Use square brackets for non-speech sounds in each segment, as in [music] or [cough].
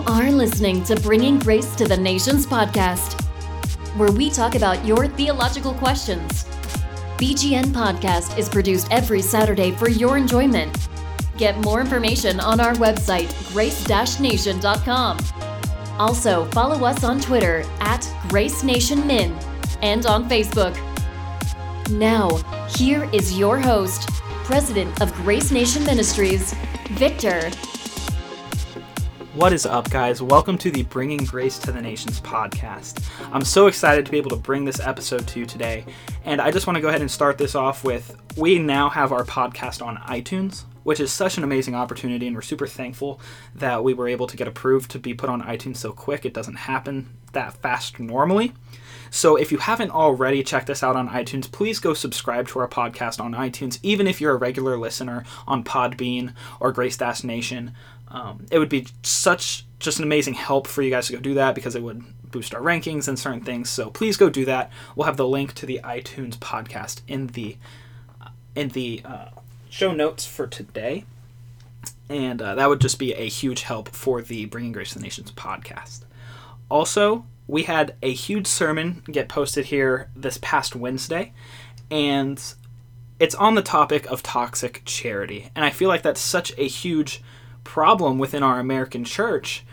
You are listening to Bringing Grace to the Nations podcast, where we talk about your theological questions. BGN Podcast is produced every Saturday for your enjoyment. Get more information on our website, grace-nation.com. Also, follow us on Twitter at Grace Nation Min and on Facebook. Now, here is your host, President of Grace Nation Ministries, Victor. What is up, guys? Welcome to the Bringing Grace to the Nations podcast. I'm so excited to be able to bring this episode to you today. And I just want to go ahead and start this off with we now have our podcast on iTunes, which is such an amazing opportunity. And we're super thankful that we were able to get approved to be put on iTunes so quick. It doesn't happen that fast normally. So if you haven't already checked us out on iTunes, please go subscribe to our podcast on iTunes, even if you're a regular listener on Podbean or Grace Nation. Um, it would be such just an amazing help for you guys to go do that because it would boost our rankings and certain things. So please go do that. We'll have the link to the iTunes podcast in the in the uh, show notes for today, and uh, that would just be a huge help for the Bringing Grace to the Nations podcast. Also, we had a huge sermon get posted here this past Wednesday, and it's on the topic of toxic charity. And I feel like that's such a huge problem within our American church.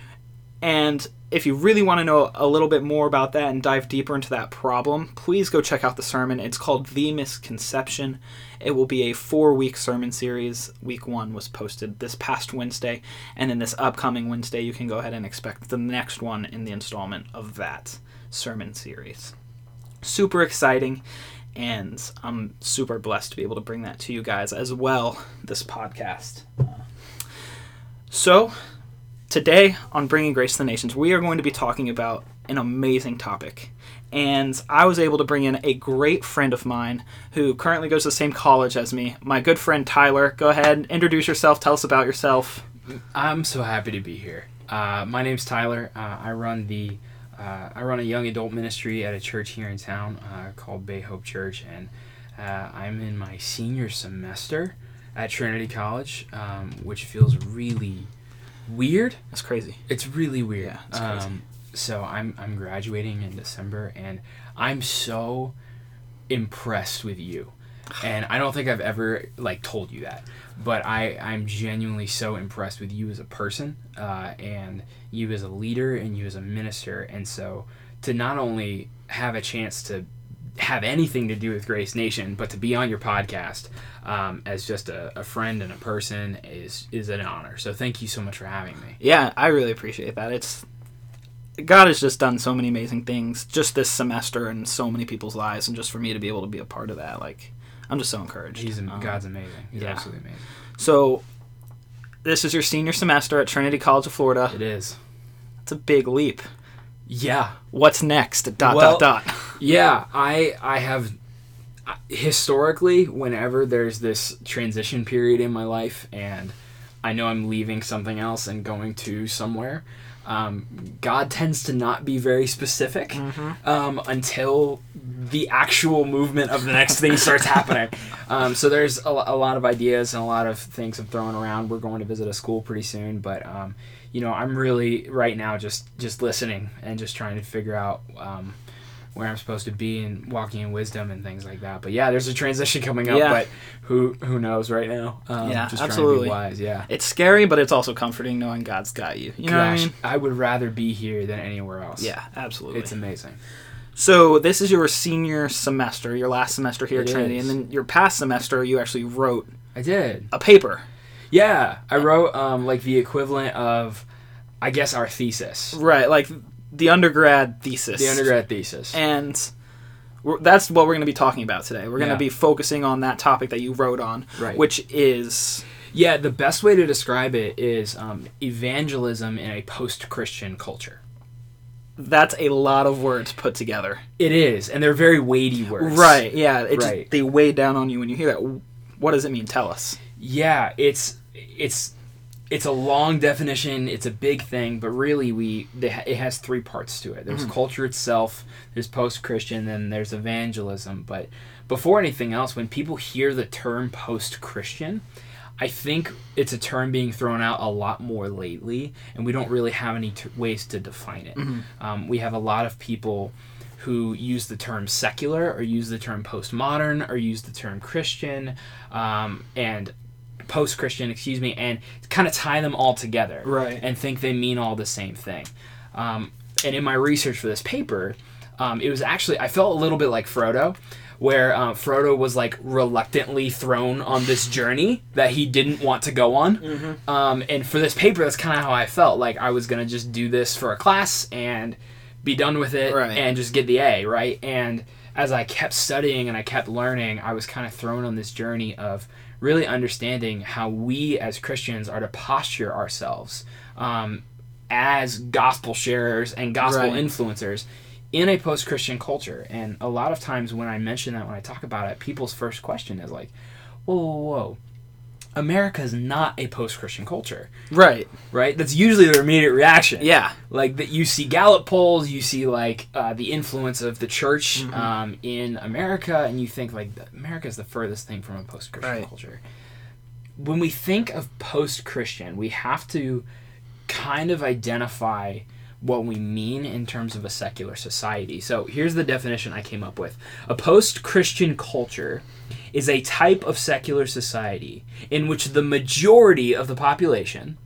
And if you really want to know a little bit more about that and dive deeper into that problem, please go check out the sermon. It's called The Misconception. It will be a four week sermon series. Week one was posted this past Wednesday, and then this upcoming Wednesday, you can go ahead and expect the next one in the installment of that sermon series. Super exciting, and I'm super blessed to be able to bring that to you guys as well, this podcast. So, today on Bringing Grace to the Nations, we are going to be talking about an amazing topic. And I was able to bring in a great friend of mine who currently goes to the same college as me, my good friend Tyler. Go ahead, introduce yourself, tell us about yourself. I'm so happy to be here. Uh, my name's Tyler. Uh, I run the uh, I run a young adult ministry at a church here in town uh, called Bay Hope Church, and uh, I'm in my senior semester at Trinity College, um, which feels really weird. That's crazy. It's really weird. Yeah, it's crazy. Um, so I'm I'm graduating in December, and I'm so impressed with you. And I don't think I've ever like told you that, but I I'm genuinely so impressed with you as a person, uh, and you as a leader, and you as a minister. And so to not only have a chance to have anything to do with Grace Nation, but to be on your podcast um, as just a, a friend and a person is is an honor. So thank you so much for having me. Yeah, I really appreciate that. It's God has just done so many amazing things just this semester in so many people's lives, and just for me to be able to be a part of that, like I'm just so encouraged. He's Um, God's amazing. He's yeah. absolutely amazing. So, this is your senior semester at Trinity College of Florida. It is. It's a big leap. Yeah, What's next? Dot Well- dot dot. [laughs] yeah. I I have historically whenever there's this transition period in my life and I know I'm leaving something else and going to somewhere. Um, God tends to not be very specific um, until the actual movement of the next thing starts [laughs] happening. Um, so there's a, a lot of ideas and a lot of things I'm throwing around. We're going to visit a school pretty soon, but um, you know I'm really right now just just listening and just trying to figure out um, where I'm supposed to be and walking in wisdom and things like that. But yeah, there's a transition coming up, Yeah. but who who knows right now? Um, Yeah, just absolutely. Trying to be wise, yeah. It's scary, but it's also comforting knowing God's got you. You know Gosh, I mean? would rather be here than anywhere else. Yeah, absolutely. it's amazing. so this is your senior semester, your last semester here at Trinity, is. and then your past semester you actually wrote I did. a paper. Yeah, I wrote um, like the equivalent of, I guess, our thesis, Right, like the undergrad thesis. the undergrad thesis. and that's what we're going to be talking about today. We're going to Yeah. be focusing on that topic that you wrote on, Right. which is Yeah, the best way to describe it is um, evangelism in a post-Christian culture. that's a lot of words put together. It is, and they're very weighty words. Right? Yeah. It just, Right. they weigh down on you when you hear that. What does it mean? Tell us. Yeah, it's it's it's a long definition. It's a big thing, but really, we it has three parts to it. There's culture itself. There's post-Christian, then there's evangelism. But before anything else, when people hear the term post-Christian, I think it's a term being thrown out a lot more lately, and we don't really have any t- ways to define it. Um, we have a lot of people who use the term secular, or use the term postmodern, or use the term Christian, um, and post Christian, excuse me, and kind of tie them all together Right. and think they mean all the same thing. Um, and in my research for this paper, um, it was actually I felt a little bit like Frodo, where uh, Frodo was like reluctantly thrown on this journey that he didn't want to go on. Mm-hmm. Um, and for this paper, that's kind of how I felt. Like I was gonna just do this for a class and be done with it Right. and just get the A, right? And as I kept studying and I kept learning, I was kind of thrown on this journey of really understanding how we as Christians are to posture ourselves um, as gospel sharers and gospel Right. influencers in a post Christian culture. And a lot of times when I mention that, when I talk about it, people's first question is like, whoa, whoa, whoa. America is not a post Christian culture, Right. right? That's usually their immediate reaction Yeah. like that you see Gallup polls, you see like uh, the influence of the church Mm-hmm. um, in America, and you think like America is the furthest thing from a post-Christian Right. culture. When we think of post-Christian, we have to kind of identify what we mean in terms of a secular society. So here's the definition I came up with: a post-Christian culture is a type of secular society in which the majority of the population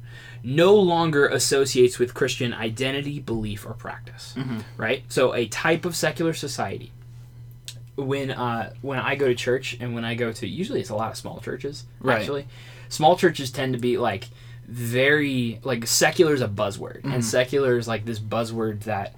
no longer associates with Christian identity, belief, or practice. Right? So a type of secular society. When uh, when I go to church and when I go to usually it's a lot of small churches Right. actually. Small churches tend to be like very like secular is a buzzword Mm-hmm. and secular is like this buzzword that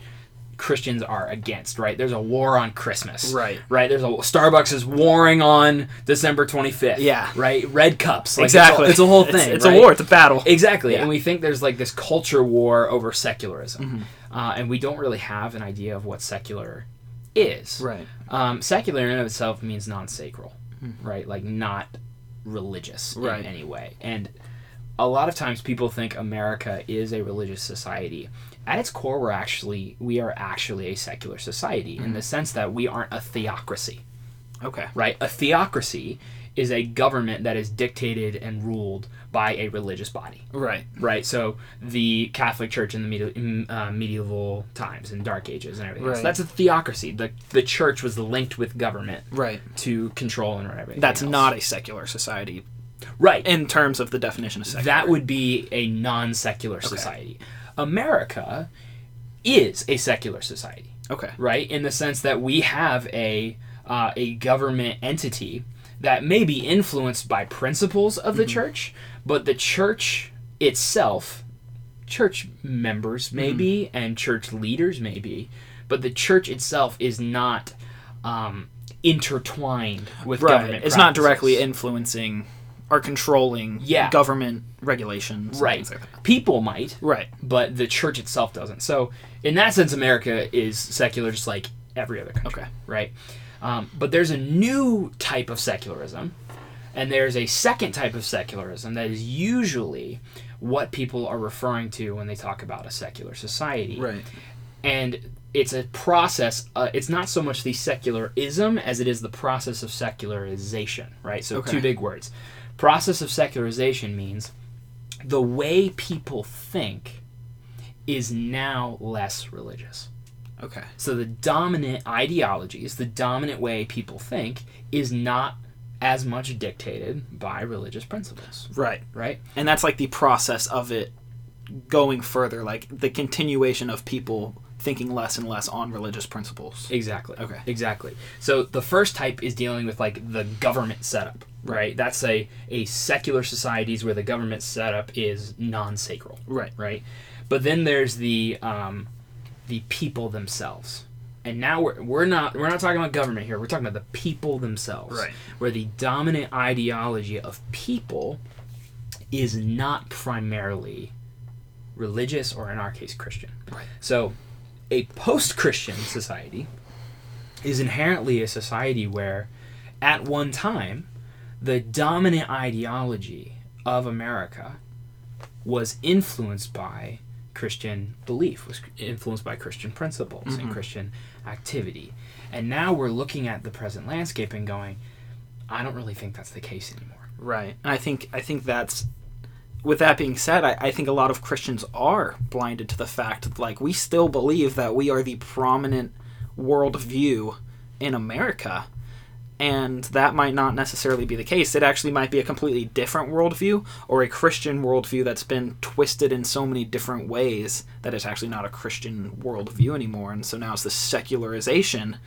Christians are against, right? There's a war on Christmas. Right. Right. There's a Starbucks is warring on December 25th. Yeah. Right. Red cups. Like, it's a- exactly. It's a, whole [laughs] thing. It's, right? a war. It's a battle. Exactly, Yeah. and we think there's like this culture war over secularism, Mm-hmm. uh, and we don't really have an idea of what secular is. Right. Um, secular in and of itself means non-sacral, right? Like not religious Right. in any way. And a lot of times people think America is a religious society. At its core, we're actually we are actually a secular society in the sense that we aren't a theocracy Okay. right? A theocracy is a government that is dictated and ruled by a religious body, Right. right? So the Catholic Church in the medi- in, uh, medieval times and Dark Ages and everything. Right. So that's a theocracy. The the church was linked with government Right. to control and everything. That's else. not a secular society right. in terms of the definition of secular. that would be a non-secular society. America is a secular society. okay. right? In the sense that we have a uh, a government entity that may be influenced by principles of the church, but the church itself, church members maybe, and church leaders maybe, but the church itself is not um, intertwined with Right. government. It's not directly influencing or controlling Yeah. government regulations. right. like. People might, Right. but the church itself doesn't. So, in that sense, America is secular, just like every other country. Okay. Right. Um, but there's a new type of secularism, and there's a second type of secularism that is usually what people are referring to when they talk about a secular society. Right. And it's a process. Uh, it's not so much the secularism as it is the process of secularization. Right. So Okay. two big words. Process of secularization means the way people think is now less religious. Okay. So the dominant ideologies, the dominant way people think, is not as much dictated by religious principles, Right. right? And that's like the process of it going further, like the continuation of people thinking less and less on religious principles. Exactly. Okay. Exactly. So the first type is dealing with like the government setup, right? That's a a secular societies where the government setup is non-sacral, Right. right? But then there's the um, the people themselves. And now we're, we're not we're not talking about government here. We're talking about the people themselves. Right. Where the dominant ideology of people is not primarily religious or in our case Christian. Right. So a post-Christian society is inherently a society where at one time the dominant ideology of America was influenced by Christian belief, was influenced by Christian principles and mm-hmm. Christian activity. And now we're looking at the present landscape and going, I don't really think that's the case anymore. Right. And I think I think that's with that being said, I, I think a lot of Christians are blinded to the fact that like we still believe that we are the prominent worldview in America. And that might not necessarily be the case. It actually might be a completely different worldview or a Christian worldview that's been twisted in so many different ways that it's actually not a Christian worldview anymore. And so now it's the secularization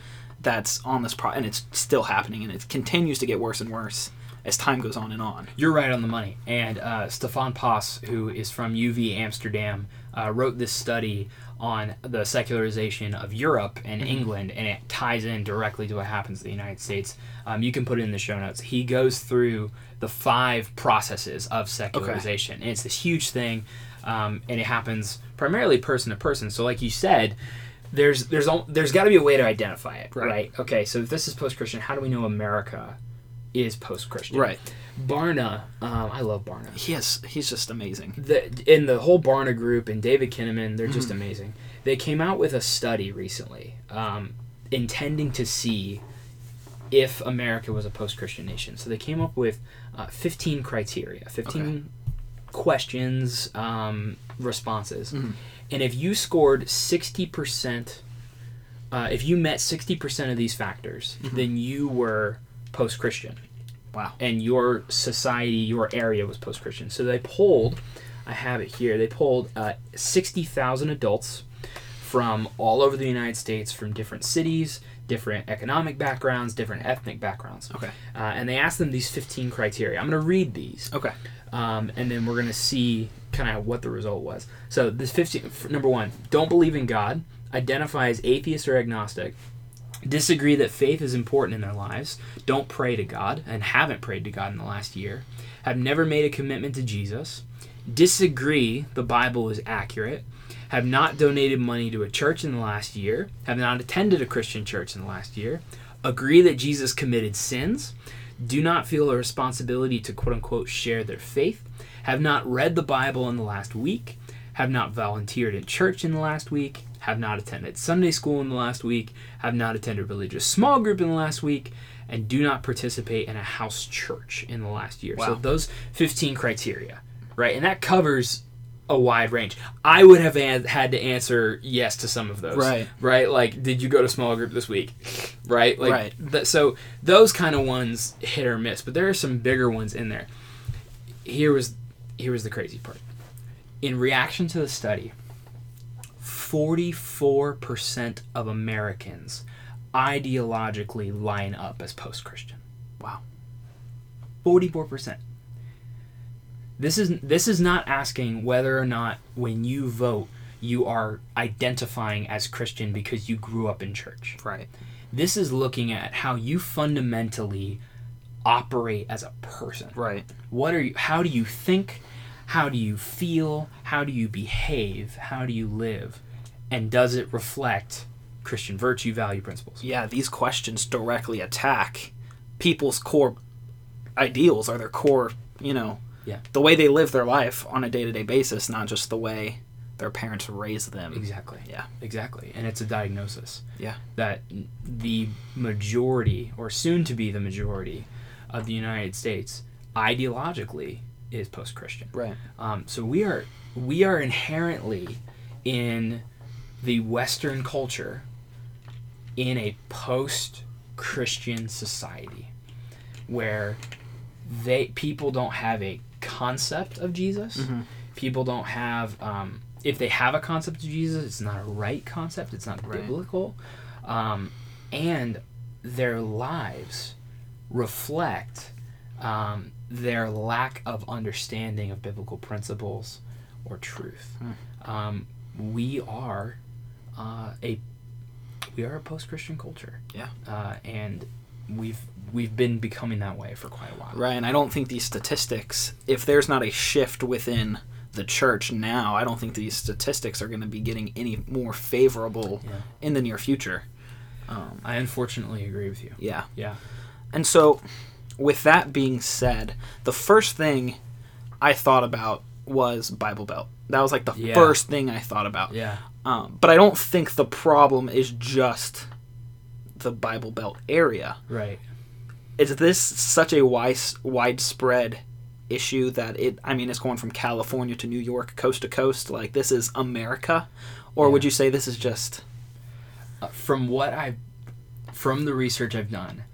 that's on this pro and it's still happening and it continues to get worse and worse as time goes on and on. You're right on the money. And uh, Stefan Paas, who is from UV Amsterdam, uh, wrote this study on the secularization of Europe and Mm-hmm. England, and it ties in directly to what happens in the United States. Um, you can put it in the show notes. He goes through the five processes of secularization, and it's this huge thing, um, and it happens primarily person to person. So, like you said, there's there's there's got to be a way to identify it, Right. right? Okay, so if this is post Christian, how do we know America is post Christian? Right. Barna, um, I love Barna. He he's just amazing. The, in the whole Barna group and David Kinnaman, they're just amazing. They came out with a study recently, um, intending to see if America was a post-Christian nation. So they came up with uh, 15 criteria, 15 questions, um, responses, Mm-hmm. and if you scored 60 percent, uh, if you met 60 percent of these factors, Mm-hmm. then you were post-Christian Wow. and your society, your area was post Christian. So they polled, I have it here, they polled uh, 60,000 adults from all over the United States, from different cities, different economic backgrounds, different ethnic backgrounds. Okay. Uh, and they asked them these 15 criteria. I'm going to read these, Okay. um, and then we're going to see kind of what the result was. So, this 15, number one, don't believe in God, identify as atheist or agnostic, disagree that faith is important in their lives, don't pray to God and haven't prayed to God in the last year, have never made a commitment to Jesus, disagree the Bible is accurate, have not donated money to a church in the last year, have not attended a Christian church in the last year, agree that Jesus committed sins, do not feel a responsibility to quote unquote share their faith, have not read the Bible in the last week, have not volunteered in church in the last week, have not attended Sunday school in the last week, have not attended religious small group in the last week, and do not participate in a house church in the last year. So those 15 criteria, right? And that covers a wide range. I would have had to answer yes to some of those. Right. Right? Like, did you go to small group this week? Right? Like, Right. th- so those kind of ones hit or miss, but there are some bigger ones in there. Here was here was the crazy part. In reaction to the study, 44% of Americans ideologically line up as post-Christian. Wow. 44%. This is this is not asking whether or not when you vote you are identifying as Christian because you grew up in church. Right. This is looking at how you fundamentally operate as a person. Right. What are you how do you think? How do you feel? How do you behave? How do you live? And does it reflect Christian virtue, value, principles? Yeah, these questions directly attack people's core ideals or their core, you know, Yeah. the way they live their life on a day-to-day basis, not just the way their parents raised them. Exactly. Yeah. Exactly. And it's a diagnosis. Yeah. that the majority, or soon to be the majority, of the United States ideologically is post-Christian. Right. Um, so we are we are inherently in the Western culture in a post-Christian society where they people don't have a concept of Jesus. Mm-hmm. People don't have um, if they have a concept of Jesus, it's not a right concept. It's not Right. biblical, um, and their lives reflect um, their lack of understanding of biblical principles or truth. Um, we are uh, a we are a post-Christian culture, Yeah. uh, and we've we've been becoming that way for quite a while. Right, and I don't think these statistics, if there's not a shift within the church now, I don't think these statistics are going to be getting any more favorable Yeah. in the near future. Um, I unfortunately agree with you. yeah. Yeah. And so, with that being said, the first thing I thought about was Bible Belt. That was like the Yeah. first thing I thought about. Yeah. Um, but I don't think the problem is just the Bible Belt area. Right. is this such a wide, widespread issue that it i mean it's going from california to new york coast to coast like this is america or would you say this is just Uh, from what I've, from the research I've done,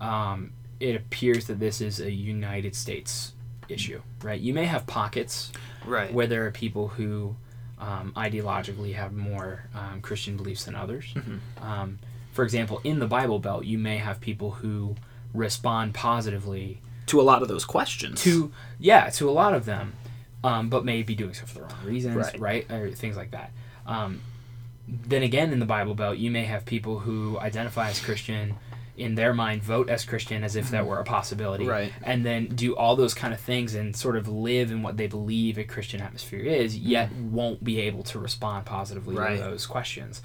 um, it appears that this is a United States issue, right? You may have pockets right where there are people who um, ideologically have more um, Christian beliefs than others. Mm-hmm. Um, for example, in the Bible Belt, you may have people who respond positively to a lot of those questions to yeah to a lot of them um, but may be doing so for the wrong reasons Right. right, or things like that um, then again in the bible belt you may have people who identify as christian in their mind vote as christian as if that were a possibility Mm-hmm. Right. and then do all those kind of things and sort of live in what they believe a christian atmosphere is yet won't be able to respond positively Mm-hmm. Right. to those questions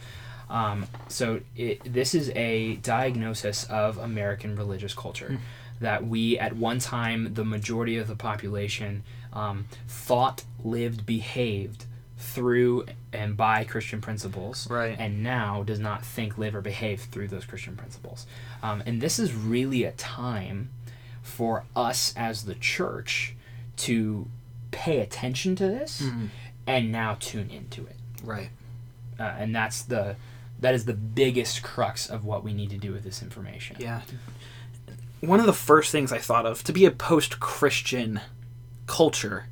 um, so it, this is a diagnosis of American religious culture Hmm. that we, at one time, the majority of the population um, thought, lived, behaved through and by Christian principles, Right. and now does not think, live, or behave through those Christian principles. Um, and this is really a time for us as the church to pay attention to this Mm-hmm. and now tune into it right uh, and that's the that is the biggest crux of what we need to do with this information. Yeah. One of the first things I thought of to be a post-Christian culture,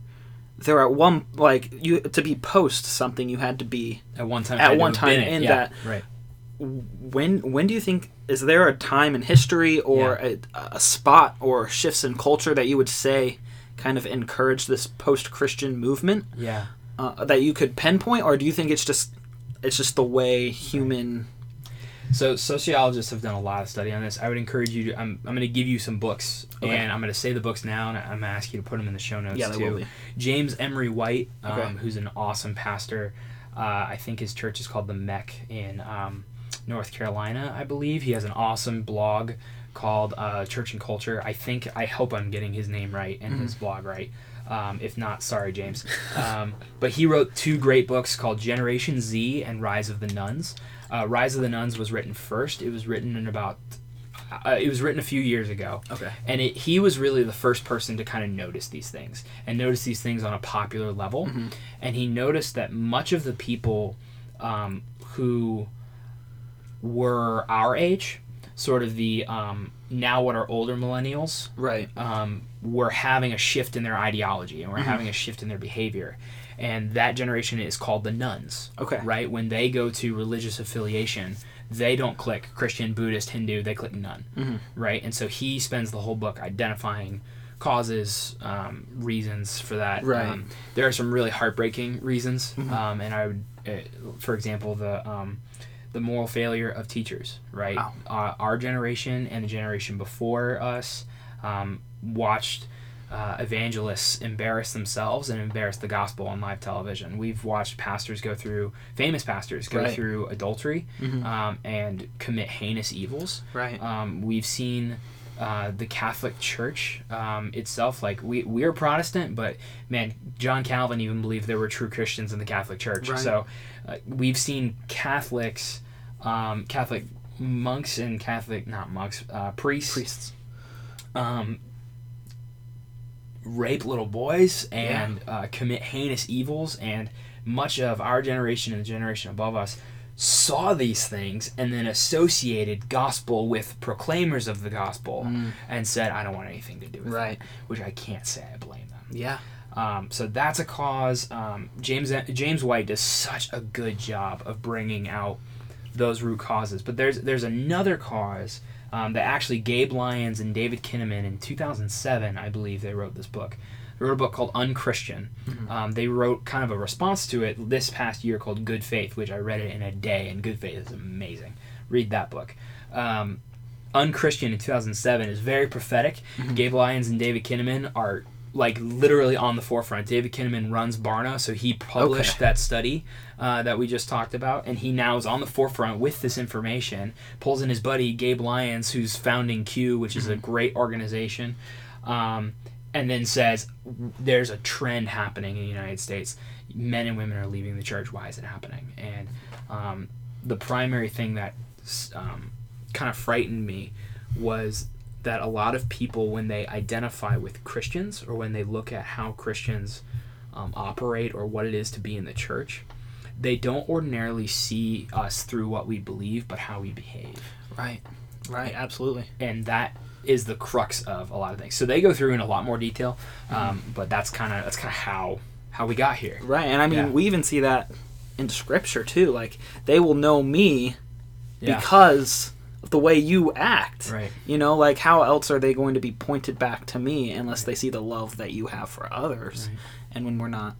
there at one like you to be post something you had to be At one time, At one time in Yeah, that- right? when when do you think is there a time in history or a, a spot or shifts in culture that you would say kind of encouraged this post-Christian movement? Yeah. uh, that you could pinpoint or do you think it's just it's just the way human So sociologists have done a lot of study on this. I would encourage you to. I'm, I'm going to give you some books, Okay. and I'm going to say the books now, and I'm going to ask you to put them in the show notes Yeah, they too. will be. James Emery White, um, Okay. who's an awesome pastor. Uh, I think his church is called the Meck in um, North Carolina, I believe. He has an awesome blog called uh, Church and Culture. I think I hope I'm getting his name right and Mm-hmm. his blog right. Um, if not, sorry, James. Um, but he wrote two great books called Generation Z and Rise of the Nones. Uh, Rise of the Nones was written first. It was written in about. Uh, it was written a few years ago. Okay. And it, he was really the first person to kind of notice these things and notice these things on a popular level. And he noticed that much of the people um, who were our age, sort of the um, now what are older millennials, right um, were having a shift in their ideology and were having a shift in their behavior. And that generation is called the nones. Okay. Right? When they go to religious affiliation, they don't click Christian, Buddhist, Hindu, they click none. Right? And so he spends the whole book identifying causes, um, reasons for that. Right. Um, there are some really heartbreaking reasons. Um, and I would, uh, for example, the. Um, the moral failure of teachers, right? Wow. Uh, our generation and the generation before us um, watched uh, evangelists embarrass themselves and embarrass the gospel on live television. We've watched pastors go through, famous pastors go Right. through adultery um, and commit heinous evils. Right. Um, we've seen uh, the Catholic Church um, itself. Like we we're Protestant, but man, John Calvin even believed there were true Christians in the Catholic Church. Right. So uh, we've seen Catholics, um, Catholic monks and Catholic not monks, uh, priests, priests um, rape little boys and uh, commit heinous evils. And much of our generation and the generation above us saw these things and then associated gospel with proclaimers of the gospel and said, I don't want anything to do with Right. it. Which I can't say I blame them. yeah Um, so that's a cause. Um, James James White does such a good job of bringing out those root causes. But there's there's another cause um, that actually Gabe Lyons and David Kinnaman in 2007, I believe, they wrote this book. They wrote a book called Unchristian. Um, they wrote kind of a response to it this past year called Good Faith, which I read it in a day, and Good Faith is amazing. Read that book. Um, Unchristian in 2007 is very prophetic. Gabe Lyons and David Kinnaman are like literally on the forefront. David Kinnaman runs Barna, so he published Okay. that study uh, that we just talked about, and he now is on the forefront with this information. Pulls in his buddy Gabe Lyons, who's founding Q, which is a great organization, um, and then says there's a trend happening in the United States. Men and women are leaving the church. Why is it happening? And um, the primary thing that um, kind of frightened me was that a lot of people, when they identify with Christians or when they look at how Christians um, operate or what it is to be in the church, they don't ordinarily see us through what we believe, but how we behave. Right. Right. Absolutely. And that is the crux of a lot of things. So they go through in a lot more detail, um, but that's kind of that's kind of how how we got here. Right. And I mean, Yeah. we even see that in scripture too. Like they will know me Yeah. because of the way you act. Right. You know, like how else are they going to be pointed back to me unless they see the love that you have for others? Right. And when we're not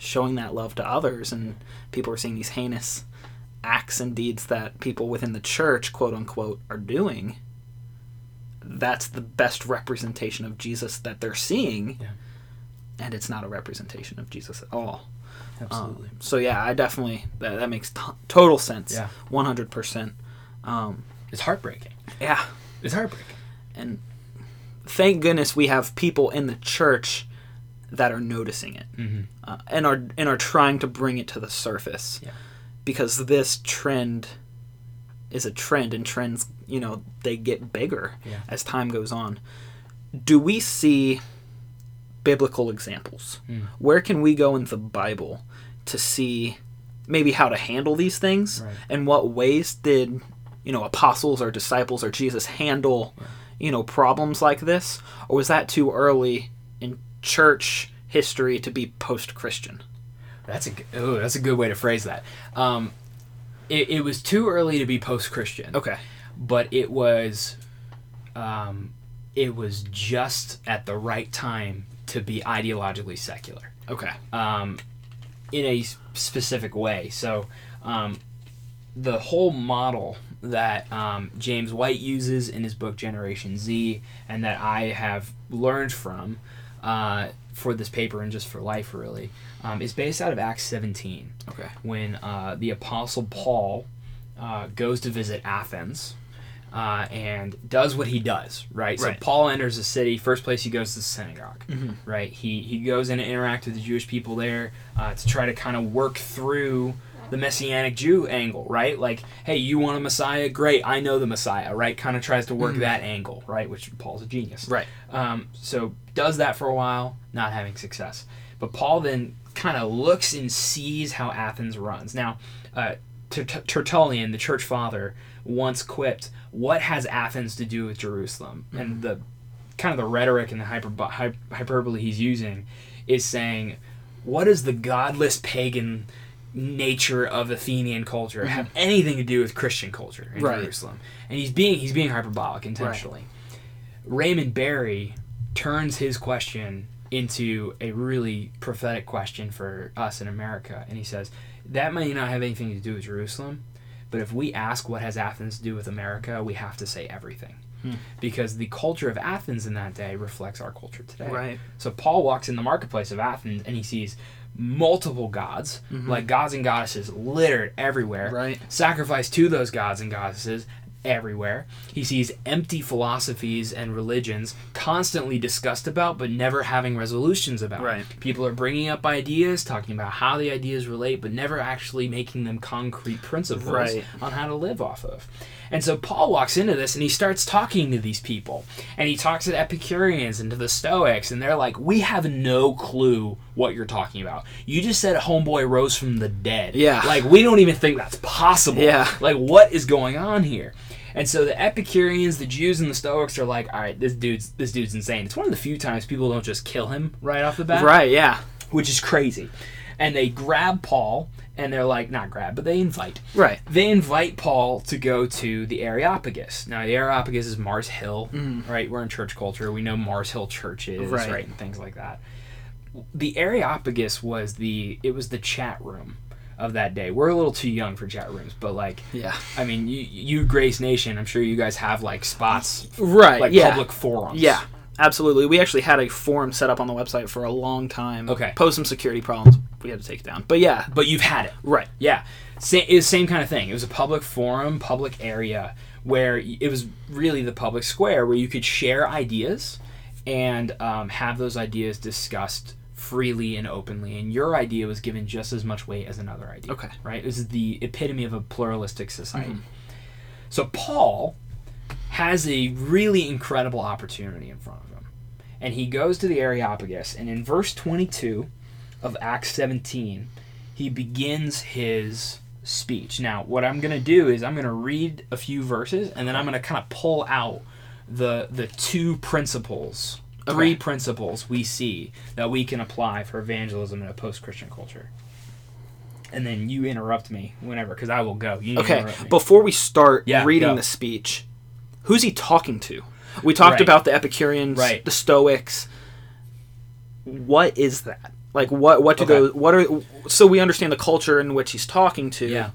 showing that love to others and people are seeing these heinous acts and deeds that people within the church, quote unquote, are doing, that's the best representation of Jesus that they're seeing. Yeah. And it's not a representation of Jesus at all. Absolutely. Um, so yeah, I definitely that, that makes t- total sense. Yeah. one hundred percent. Um, it's heartbreaking. yeah, It's heartbreaking. and thank goodness we have people in the church that are noticing it Mm-hmm. Uh, and are and are trying to bring it to the surface. Yeah. Because this trend is a trend, and trends, you know, they get bigger Yeah. as time goes on. Do we see biblical examples? Mm. Where can we go in the Bible to see maybe how to handle these things Right. and what ways did you know apostles or disciples or Jesus handle you know problems like this or was that too early in church history to be post-Christian? That's a oh, that's a good way to phrase that. Um, it, it was too early to be post Christian. Okay. but it was um, it was just at the right time to be ideologically secular Okay. um, in a specific way. So um, the whole model that um, James White uses in his book Generation Z, and that I have learned from uh, for this paper and just for life, really, um, is based out of Acts 17 Okay. when uh, the apostle Paul uh, goes to visit Athens uh, and does what he does, right? So Paul enters the city. First place he goes to the synagogue, right? He he goes in to interact with the Jewish people there uh, to try to kind of work through the messianic Jew angle, right? Like, hey, you want a Messiah? Great, I know the Messiah, right? Kind of tries to work that angle, right? Which Paul's a genius, Right. um, so does that for a while, not having success. But Paul then kind of looks and sees how Athens runs. Now, uh, Ter- Ter- Tertullian, the church father, once quipped, "What has Athens to do with Jerusalem?" And the kind of the rhetoric and the hyper- hy- hyperbole he's using is saying, "What is the godless pagan nature of Athenian culture have mhm. anything to do with Christian culture in Right. Jerusalem?" And he's being he's being hyperbolic intentionally. Raymond Barry turns his question into a really prophetic question for us in America. And he says, that may not have anything to do with Jerusalem, but if we ask what has Athens to do with America, we have to say everything. Hmm. Because the culture of Athens in that day reflects our culture today. Right. So Paul walks in the marketplace of Athens and he sees multiple gods, mm-hmm. like gods and goddesses, littered everywhere. Right. Sacrifice to those gods and goddesses everywhere. He sees empty philosophies and religions constantly discussed about, but never having resolutions about. Right. People are bringing up ideas, talking about how the ideas relate, but never actually making them concrete principles Right. on how to live off of. And so Paul walks into this and he starts talking to these people. And he talks to the Epicureans and to the Stoics, and they're like, We have no clue what you're talking about. You just said homeboy rose from the dead. Yeah. Like, we don't even think that's possible. Yeah. Like, what is going on here? And so the Epicureans, the Jews, and the Stoics are like, all right, this dude's this dude's insane. It's one of the few times people don't just kill him right off the bat Right. Yeah. which is crazy. And they grab Paul and they're like, not grab, but they invite. Right. They invite Paul to go to the Areopagus. Now, the Areopagus is Mars Hill, mm. right? We're in church culture. We know Mars Hill churches. Right. right. and things like that. The Areopagus was the it was the chat room of that day. We're a little too young for chat rooms, but like, Yeah. I mean, you, you Grace Nation, I'm sure you guys have like spots, Right. like yeah. public forums. Yeah, absolutely. We actually had a forum set up on the website for a long time. Okay. Post some security problems. We had to take it down. But yeah. but you've had it. Right. Yeah, same, it was same kind of thing. It was a public forum, public area where it was really the public square where you could share ideas and um, have those ideas discussed freely and openly. And your idea was given just as much weight as another idea. Okay. Right? This is the epitome of a pluralistic society. So Paul has a really incredible opportunity in front of him. And he goes to the Areopagus, and in verse 22 of Acts 17, he begins his speech. Now, what I'm going to do is I'm going to read a few verses, and then I'm going to kind of pull out the the two principles, three principles we see that we can apply for evangelism in a post-Christian culture. And then you interrupt me whenever, because I will go. You Okay, before we start Yeah, reading go. the speech, who's he talking to? We talked Right. about the Epicureans, Right. the Stoics. What is that? Like what what do Okay. those what are so we understand the culture in which he's talking to. Yeah.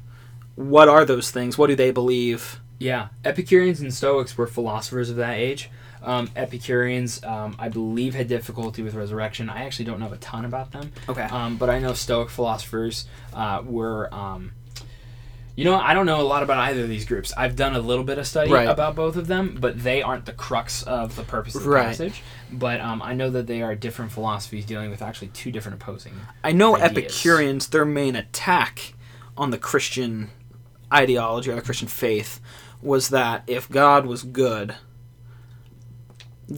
What are those things? What do they believe? Yeah, Epicureans and Stoics were philosophers of that age. Um, Epicureans, um, I believe, had difficulty with resurrection. I actually don't know a ton about them. Okay. Um, but I know Stoic philosophers uh, were. You know, I don't know a lot about either of these groups. I've done a little bit of study Right. about both of them, but they aren't the crux of the purpose of the Right. passage. But um, I know that they are different philosophies dealing with actually two different opposing. I know ideas. Epicureans, their main attack on the Christian ideology or the Christian faith was that if God was good,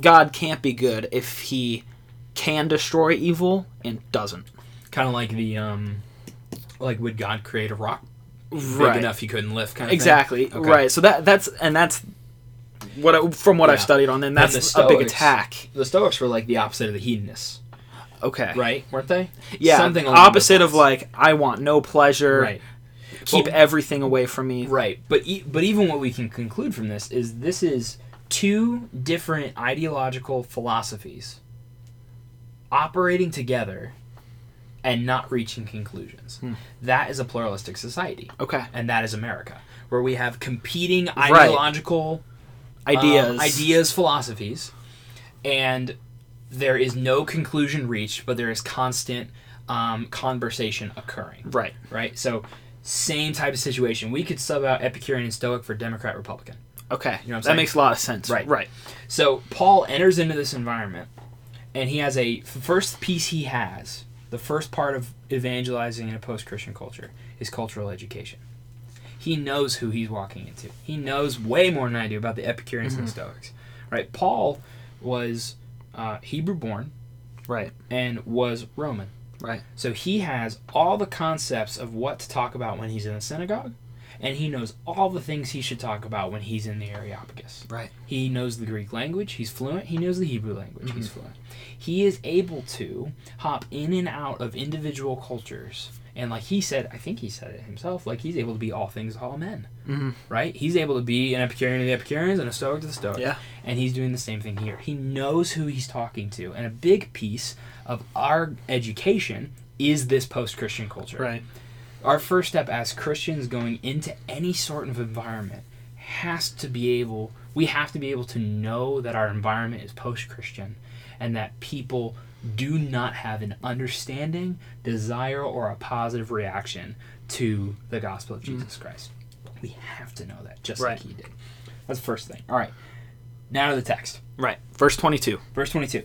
God can't be good if he can destroy evil and doesn't. Kind of like the. Um, like, would God create a rock big Right. enough he couldn't lift? Kind of thing? Exactly. Okay. Right. So that that's and that's what I, from what I've studied on them. That's the a big attack. The Stoics were like the opposite of the hedonists, Okay. right? Weren't they? Yeah. Something opposite of like I want no pleasure. right, Keep But- everything away from me. right. But e- but even what we can conclude from this is this is two different ideological philosophies operating together and not reaching conclusions. Hmm. That is a pluralistic society, Okay. and that is America, where we have competing Right. ideological um, Ideas. ideas, philosophies, and there is no conclusion reached, but there is constant um, conversation occurring. Right. Right. So, same type of situation. We could sub out Epicurean and Stoic for Democrat Republican. Okay. You know what I'm saying? that saying? makes a lot of sense. Right. Right. So Paul enters into this environment, and he has a first piece he has. The first part of evangelizing in a post-Christian culture is cultural education. He knows who he's walking into. He knows way more than I do about the Epicureans and Stoics. Right? Paul was uh, Hebrew-born Right. and was Roman. Right. So he has all the concepts of what to talk about when he's in a synagogue, and he knows all the things he should talk about when he's in the Areopagus. Right. He knows the Greek language, he's fluent. He knows the Hebrew language, he's fluent. He is able to hop in and out of individual cultures. And like he said, I think he said it himself, like he's able to be all things to all men. Mhm. Right? He's able to be an Epicurean to the Epicureans and a Stoic to the Stoics. Yeah. And he's doing the same thing here. He knows who he's talking to. And a big piece of our education is this post Christian culture Right. Our first step as Christians going into any sort of environment has to be able we have to be able to know that our environment is post-Christian and that people do not have an understanding, desire or a positive reaction to the gospel of hmm. Jesus Christ. We have to know that just Right. like he did. That's the first thing. All right. Now to the text. Right. Verse 22. Verse 22.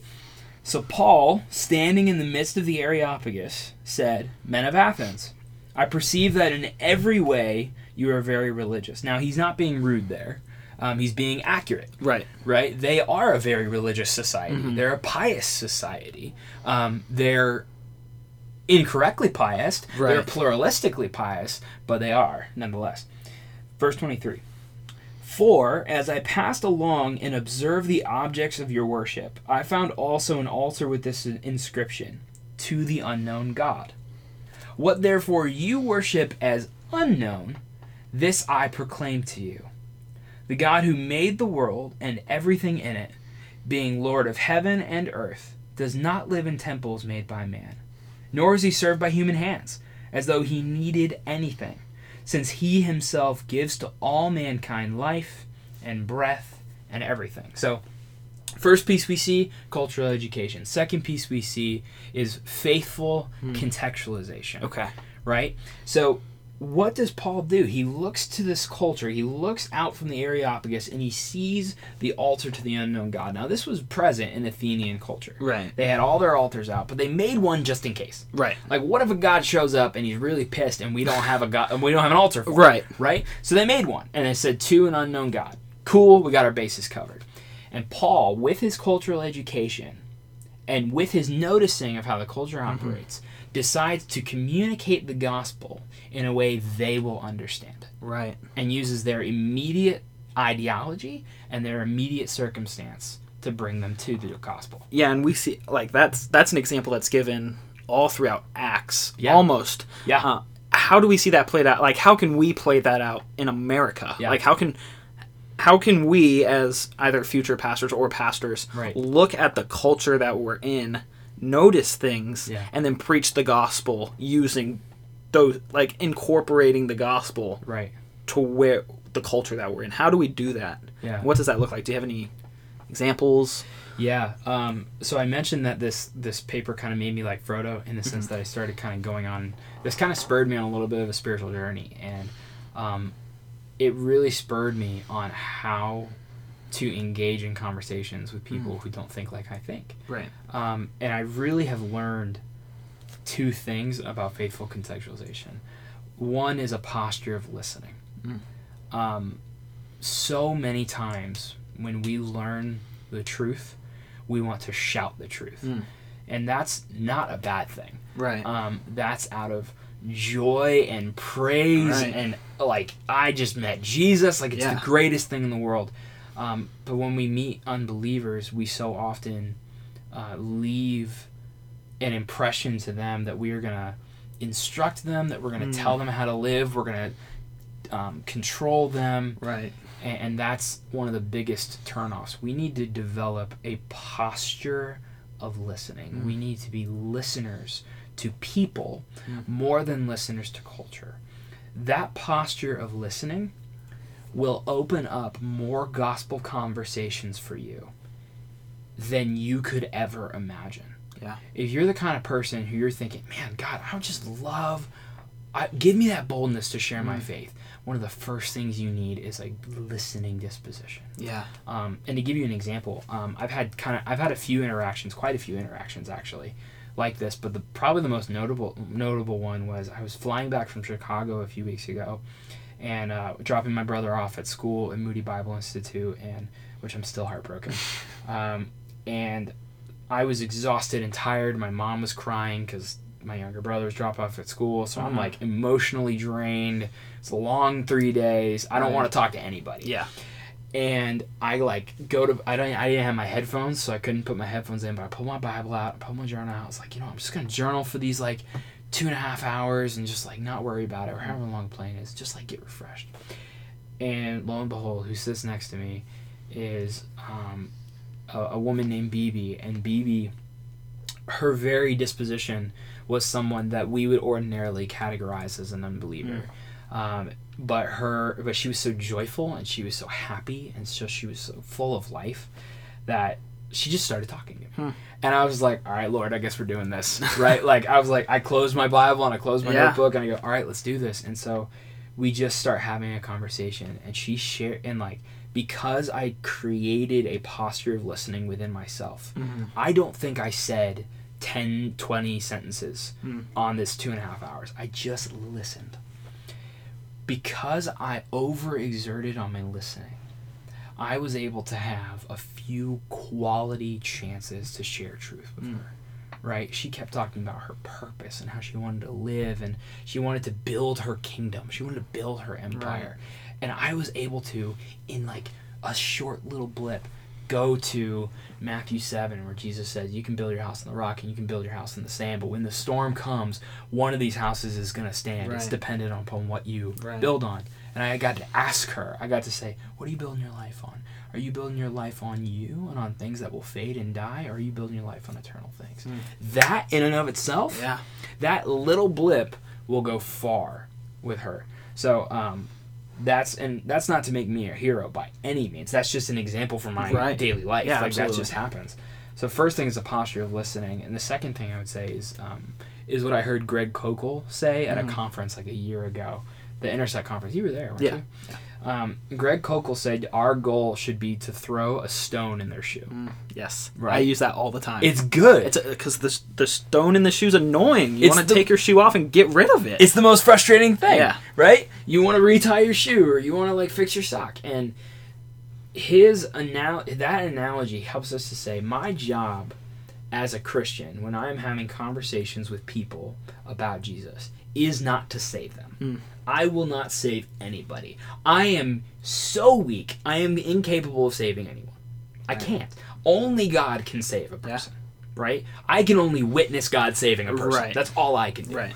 So Paul, standing in the midst of the Areopagus, said, Men of Athens, I perceive that in every way you are very religious. Now, he's not being rude there. Um, he's being accurate, Right. right? They are a very religious society. Mm-hmm. They're a pious society. Um, they're incorrectly pious. They're pluralistically pious, but they are nonetheless. Verse 23. For as I passed along and observed the objects of your worship, I found also an altar with this inscription To the unknown God. What therefore you worship as unknown, this I proclaim to you. The God who made the world and everything in it, being Lord of heaven and earth, does not live in temples made by man, nor is he served by human hands, as though he needed anything since he himself gives to all mankind life and breath and everything. So, first piece we see cultural education. Second piece we see is faithful hmm. contextualization, Okay. right? So, what does Paul do? He looks to this culture, he looks out from the Areopagus, and he sees the altar to the unknown God. Now, this was present in Athenian culture. Right. They had all their altars out, but they made one just in case. Right. Like, what if a god shows up and he's really pissed, and we don't have a god, and we don't have an altar for him? Right. right? So they made one, and they said to an unknown god. Cool, we got our bases covered. And Paul, with his cultural education and with his noticing of how the culture operates, decides to communicate the gospel in a way they will understand Right. and uses their immediate ideology and their immediate circumstance to bring them to the gospel. Yeah, and we see like that's that's an example that's given all throughout Acts, Yeah. almost. Yeah. Uh, how do we see that played out? Like, how can we play that out in America? Yeah. Like, how can how can we, as either future pastors or pastors, Right. look at the culture that we're in, notice things, Yeah. and then preach the gospel using those, like incorporating the gospel Right. to where the culture that we're in. How do we do that? Yeah. What does that look like? Do you have any examples? Yeah. Um, so I mentioned that this this paper kind of made me like Frodo in the sense that I started kind of going on. This kind of spurred me on a little bit of a spiritual journey, and um, it really spurred me on how to engage in conversations with people who don't think like I think. Right. Um, and I really have learned two things about faithful contextualization. One is a posture of listening. Um, so many times when we learn the truth, we want to shout the truth. And that's not a bad thing. Right. Um, that's out of joy and praise Right. and like I just met Jesus. Like it's Yeah. the greatest thing in the world. Um, but when we meet unbelievers, we so often uh, leave an impression to them that we are gonna instruct them, that we're gonna Mm. tell them how to live, we're gonna um, control them, right. and, and that's one of the biggest turnoffs. We need to develop a posture of listening. We need to be listeners to people more than listeners to culture. That posture of listening will open up more gospel conversations for you than you could ever imagine. Yeah. If you're the kind of person who you're thinking, man, God, I would just love, I, give me that boldness to share my faith. One of the first things you need is a listening disposition. Yeah. Um, and to give you an example, um, I've had kind of I've had a few interactions, quite a few interactions actually, like this. But the probably the most notable notable one was I was flying back from Chicago a few weeks ago, and uh, dropping my brother off at school at Moody Bible Institute, and which I'm still heartbroken. [laughs] um, and I was exhausted and tired. My mom was crying because my younger brother was dropped off at school, so I'm Mhm. like emotionally drained. It's a long three days. I don't Right. want to talk to anybody Yeah. And I like go to I don't I didn't have my headphones so I couldn't put my headphones in but I pulled my Bible out I pulled my journal out. I was like you know I'm just gonna journal for these like two and a half hours and just like not worry about it or however long the plane is just like get refreshed. And lo and behold who sits next to me is um, a, a woman named Bibi and Bibi her very disposition was someone that we would ordinarily categorize as an unbeliever. Um, but her but she was so joyful and she was so happy and so she was so full of life that she just started talking to me Hmm. and i was like all right lord i guess we're doing this [laughs] right like i was like i closed my bible and i closed my Yeah. notebook and i go all right let's do this and so we just start having a conversation and she shared and like because i created a posture of listening within myself Mhm. i don't think i said 10 20 sentences Hmm. on this two and a half hours i just listened because I overexerted on my listening, I was able to have a few quality chances to share truth with Mm. her. Right? She kept talking about her purpose and how she wanted to live and she wanted to build her kingdom. She wanted to build her empire. And I was able to, in like a short little blip, go to Matthew 7, where Jesus says, You can build your house on the rock and you can build your house in the sand, but when the storm comes, one of these houses is going to stand. It's dependent upon what you Right. build on. And I got to ask her, I got to say, What are you building your life on? Are you building your life on you and on things that will fade and die, or are you building your life on eternal things? That, in and of itself, Yeah. that little blip will go far with her. So um, that's and that's not to make me a hero by any means. That's just an example from my Right. daily life. Yeah, like absolutely. that just happens. So first thing is the posture of listening, and the second thing I would say is um, is what I heard Greg Koukl say at Mhm. a conference like a year ago, the Intersect conference. You were there, weren't Yeah. you? Um, Greg Koukl said our goal should be to throw a stone in their shoe. Mm, yes. Right. I use that all the time. It's good. it's because the the stone in the shoe's annoying. You want to take your shoe off and get rid of it. It's the most frustrating thing. Yeah. Right? You want to retie your shoe or you want to like fix your sock and his anal- that analogy helps us to say my job as a Christian when I'm having conversations with people about Jesus is not to save them. Mm. I will not save anybody. I am so weak. I am incapable of saving anyone. I Right. can't. Only God can save a person. Right? I can only witness God saving a person. Right. That's all I can do. Right.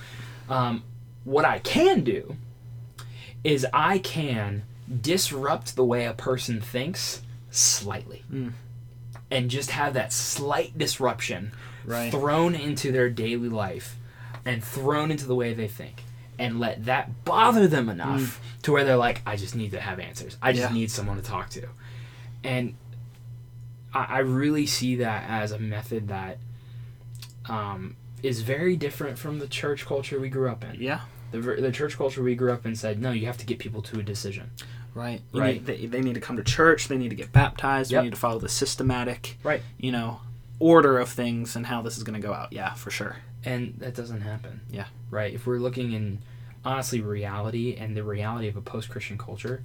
Um, what I can do is I can disrupt the way a person thinks slightly. Mm. And just have that slight disruption Right. thrown into their daily life and thrown into the way they think. And let that bother them enough to where they're like, I just need to have answers. I just Yeah. need someone to talk to. And I, I really see that as a method that um, is very different from the church culture we grew up in. Yeah. The, the church culture we grew up in said, no, you have to get people to a decision. Right. You Right. Need, they, they need to come to church. They need to get baptized. Yep. We need to follow the systematic, Right. you know, order of things and how this is going to go out. Yeah, for sure. And that doesn't happen. Yeah. Right? If we're looking in, honestly, reality and the reality of a post Christian culture,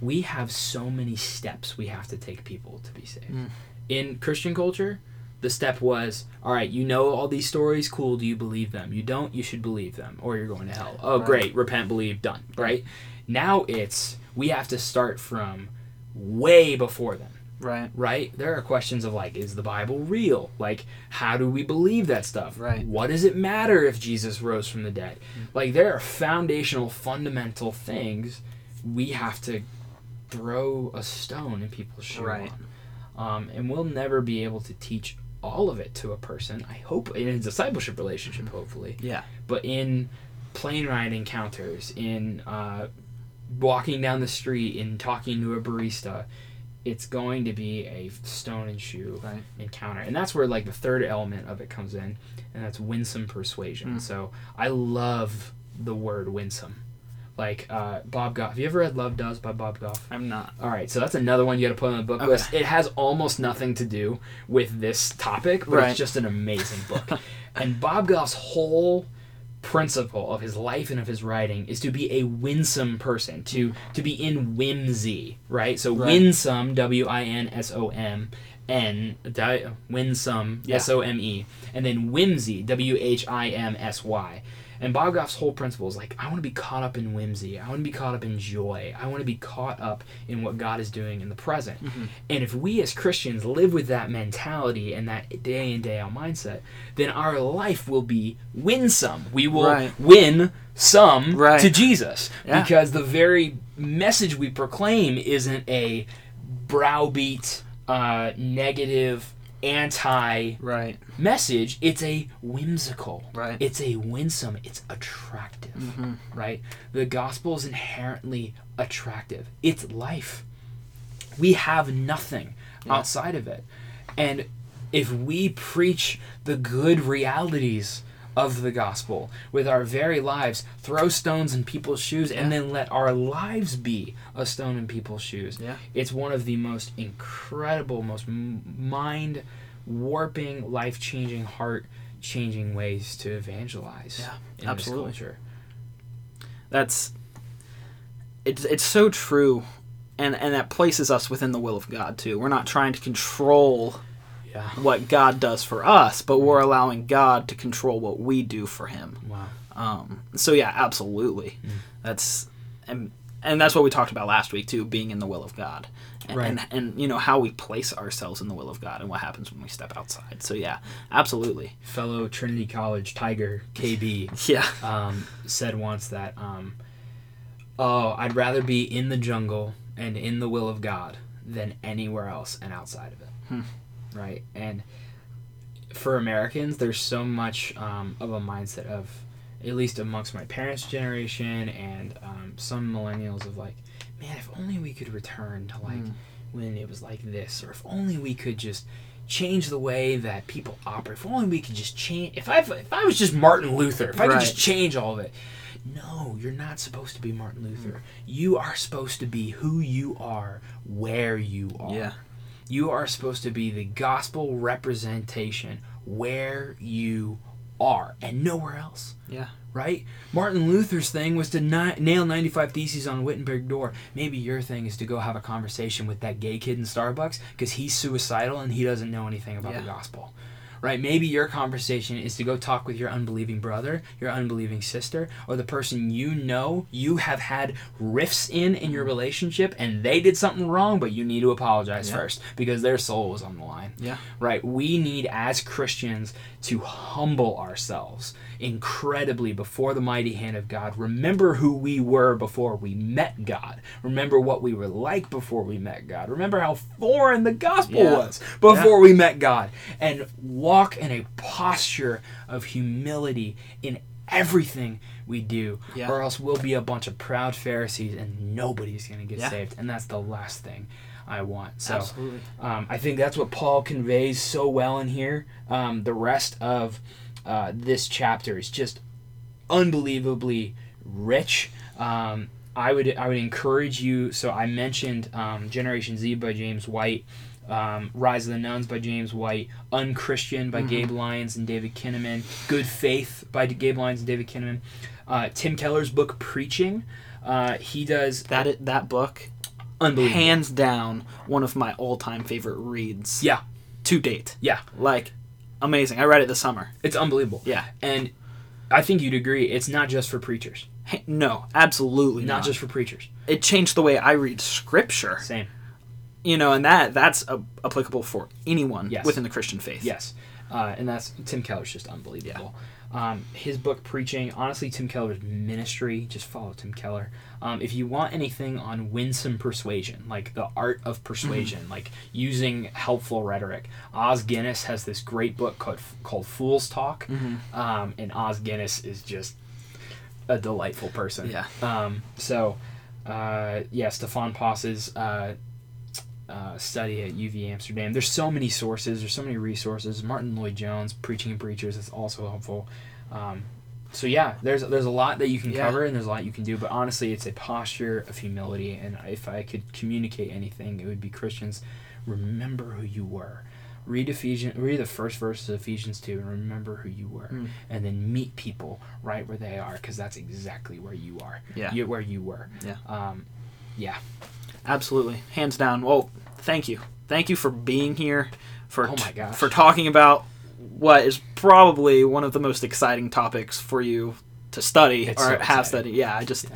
we have so many steps we have to take people to be saved. Mm. In Christian culture, the step was, all right, you know all these stories, cool, do you believe them? You don't, you should believe them, or you're going to hell. Oh, Right. great, repent, believe, done. Right? Now it's, we have to start from way before then. Right. right? There are questions of like, is the Bible real? Like, how do we believe that stuff? Right. What does it matter if Jesus rose from the dead? Like, there are foundational, fundamental things we have to throw a stone in people's shoe Right. on. Um, and we'll never be able to teach all of it to a person. I hope in a discipleship relationship, hopefully Yeah. but in plane ride encounters, in uh, walking down the street, and talking to a barista, it's going to be a stone and shoe Right. encounter, and that's where like the third element of it comes in, and that's winsome persuasion. Mm. So I love the word winsome. Like uh, Bob Goff. Have you ever read Love Does by Bob Goff? I'm not. All right, so that's another one you got to put on the book Okay. list. It has almost nothing to do with this topic, but Right. it's just an amazing book. [laughs] and Bob Goff's whole principle of his life and of his writing is to be a winsome person, to to be in whimsy, right? So Right. winsome, W I N S O M N, winsome, Yeah. S O M E, and then whimsy, W H I M S Y. And Bob Goff's whole principle is like, I want to be caught up in whimsy. I want to be caught up in joy. I want to be caught up in what God is doing in the present. And if we as Christians live with that mentality and that day in, day out mindset, then our life will be winsome. We will Right. win some Right. to Jesus. Yeah. Because the very message we proclaim isn't a browbeat, uh, negative, anti Right. message, it's a whimsical. Right. It's a winsome. It's attractive. Mm-hmm. Right? The gospel is inherently attractive. It's life. We have nothing Yeah. outside of it. And if we preach the good realities of the gospel with our very lives, throw stones in people's shoes, and then let our lives be a stone in people's shoes. Yeah. It's one of the most incredible, most mind warping, life changing, heart changing ways to evangelize Yeah, absolutely. That's it's it's so true, and and that places us within the will of God too. We're not trying to control Yeah. what God does for us, but we're allowing God to control what we do for Him. Wow. Um, so yeah, absolutely. That's and and that's what we talked about last week too, being in the will of God, and, Right. and and you know how we place ourselves in the will of God and what happens when we step outside. So yeah, absolutely. Fellow Trinity College Tiger KB [laughs] Yeah. um, said once that, um, oh, I'd rather be in the jungle and in the will of God than anywhere else and outside of it. Hmm. Right? And for Americans, there's so much um, of a mindset of, at least amongst my parents' generation and um, some millennials, of like, man, if only we could return to like Hmm. when it was like this, or if only we could just change the way that people operate. If only we could just change. If I if I was just Martin Luther, if I could just change all of it. No, you're not supposed to be Martin Luther. You are supposed to be who you are, where you are. Yeah. You are supposed to be the gospel representation where you are and nowhere else Yeah. right? Martin Luther's thing was to ni- nail 95 Theses on a Wittenberg door. Maybe your thing is to go have a conversation with that gay kid in Starbucks because he's suicidal and he doesn't know anything about Yeah. the gospel. Right? Maybe your conversation is to go talk with your unbelieving brother, your unbelieving sister, or the person you know you have had rifts in in your relationship and they did something wrong, but you need to apologize Yeah. first because their soul was on the line Yeah. right? We need as Christians to humble ourselves incredibly before the mighty hand of God. Remember who we were before we met God. Remember what we were like before we met God. Remember how foreign the gospel Yeah. was before we met God. And walk in a posture of humility in everything we do, Yeah. or else we'll be a bunch of proud Pharisees and nobody's going to get Yeah. saved. And that's the last thing I want. So Absolutely. um, I think that's what Paul conveys so well in here. Um, the rest of uh, this chapter is just unbelievably rich. Um, I would I would encourage you. So I mentioned um, Generation Z by James White, um, Rise of the Nones by James White, Unchristian by Gabe Lyons and David Kinnaman, Good Faith by Gabe Lyons and David Kinnaman, uh, Tim Keller's book Preaching. Uh, he does That that book. Hands down, one of my all-time favorite reads yeah, to date. yeah, Like, amazing. I read it this summer. it's unbelievable. Yeah. And I think you'd agree, it's not just for preachers. No, absolutely Not not. just for preachers. it changed the way I read scripture. Same. You know, and that that's a, applicable for anyone Yes. within the Christian faith. Yes. Uh, and that's Tim Keller's just unbelievable. Um, his book Preaching, honestly, Tim Keller's ministry, just follow Tim Keller. Um, if you want anything on winsome persuasion, like the art of persuasion, like using helpful rhetoric, Os Guinness has this great book called, called Fool's Talk. Um, and Os Guinness is just a delightful person. Yeah. Um, so, uh, yeah, Stefan Paas's uh, uh, study at UV Amsterdam. There's so many sources. There's so many resources. Martyn Lloyd-Jones, Preaching and Preachers, is also helpful. Um, so yeah, there's there's a lot that you can Yeah. cover and there's a lot you can do. But honestly, it's a posture of humility. And if I could communicate anything, it would be Christians, remember who you were. Read Ephesians, read the first verses of Ephesians two, and remember who you were, Mm. and then meet people right where they are, because that's exactly where you are. Yeah. you where you were. Yeah. Um, yeah. Absolutely. Hands down. Well, thank you. Thank you for being here for Oh my gosh. for talking about what is probably one of the most exciting topics for you to study It's or so have studied. Yeah, I just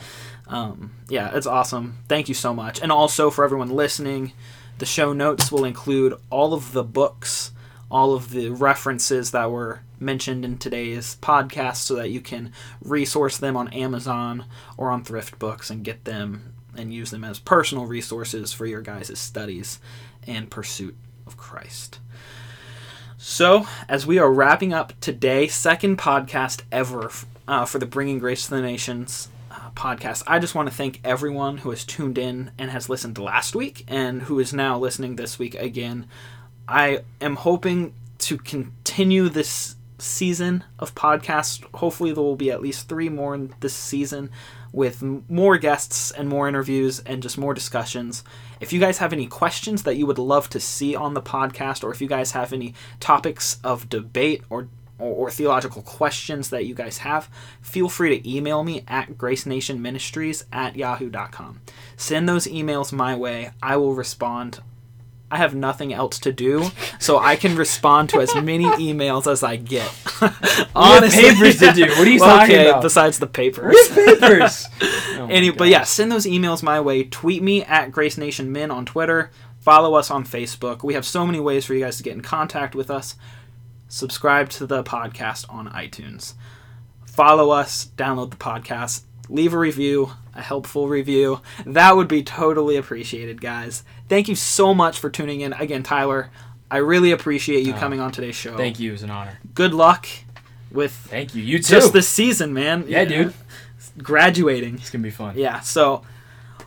um yeah, it's awesome. Thank you so much. And also for everyone listening, the show notes will include all of the books, all of the references that were mentioned in today's podcast so that you can resource them on Amazon or on Thrift Books and get them and use them as personal resources for your guys' studies and pursuit of Christ. So, as we are wrapping up today, second podcast ever uh, for the Bringing Grace to the Nations uh, podcast, I just want to thank everyone who has tuned in and has listened last week and who is now listening this week again. I am hoping to continue this season of podcasts. Hopefully, there will be at least three more in this season with more guests and more interviews and just more discussions. If you guys have any questions that you would love to see on the podcast, or if you guys have any topics of debate or or, or theological questions that you guys have, feel free to email me at gracenationministries at yahoo.com. Send those emails my way. I will respond I have nothing else to do, so I can respond to as many [laughs] emails as I get. Honestly, papers to do. What are you Well, talking okay, about? Besides the papers. Read papers. [laughs] Oh my Any, but yeah, send those emails my way. Tweet me at Grace Nation Min on Twitter. Follow us on Facebook. We have so many ways for you guys to get in contact with us. Subscribe to the podcast on iTunes. Follow us. Download the podcast. Leave a review, a helpful review. That would be totally appreciated, guys. Thank you so much for tuning in. Again, Tyler, I really appreciate you Oh, coming on today's show. Thank you. It was an honor. Good luck with Thank you. You too. just this season, man. Yeah, dude. Graduating. It's gonna be fun. Yeah, so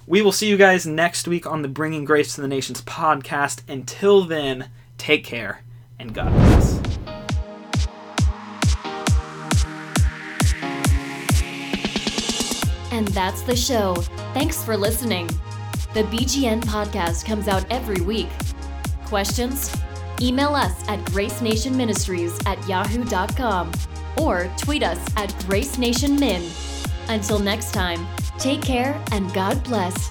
we will see you guys next week on the Bringing Grace to the Nations podcast. Until then, take care and God bless. That's the show. Thanks for listening. The BGN podcast comes out every week. Questions? Email us at gracenationministries at yahoo.com. or tweet us at Grace Nation Min. Until next time, take care and God bless.